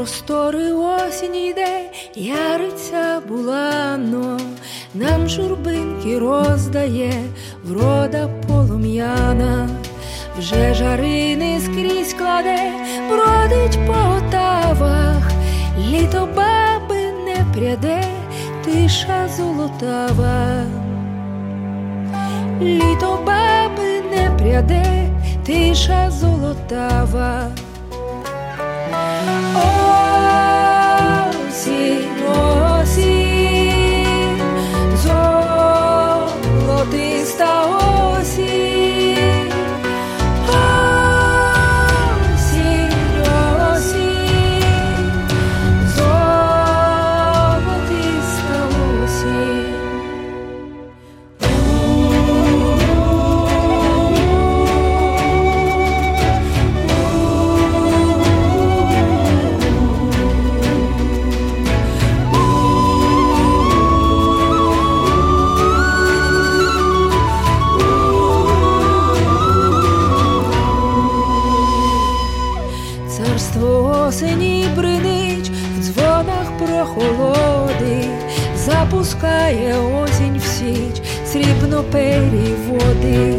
простори осінь йде, яриця булано, нам журбинки роздає, врода полум'яна, вже жарини скрізь кладе, бродить по отавах, літо баби не пряде, тиша золотава, літо баби не пряде, тиша золотава. Осені бринить в дзвонах прохолоди, запускає осінь в січ срібнопері води,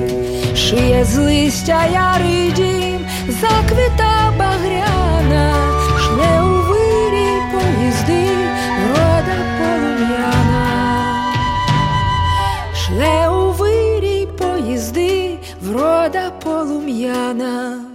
шиє з листя ярий дім, заквіта багряна, шле у вирій поїзди, врода полум'яна, шле у вирій поїзди, врода полум'яна.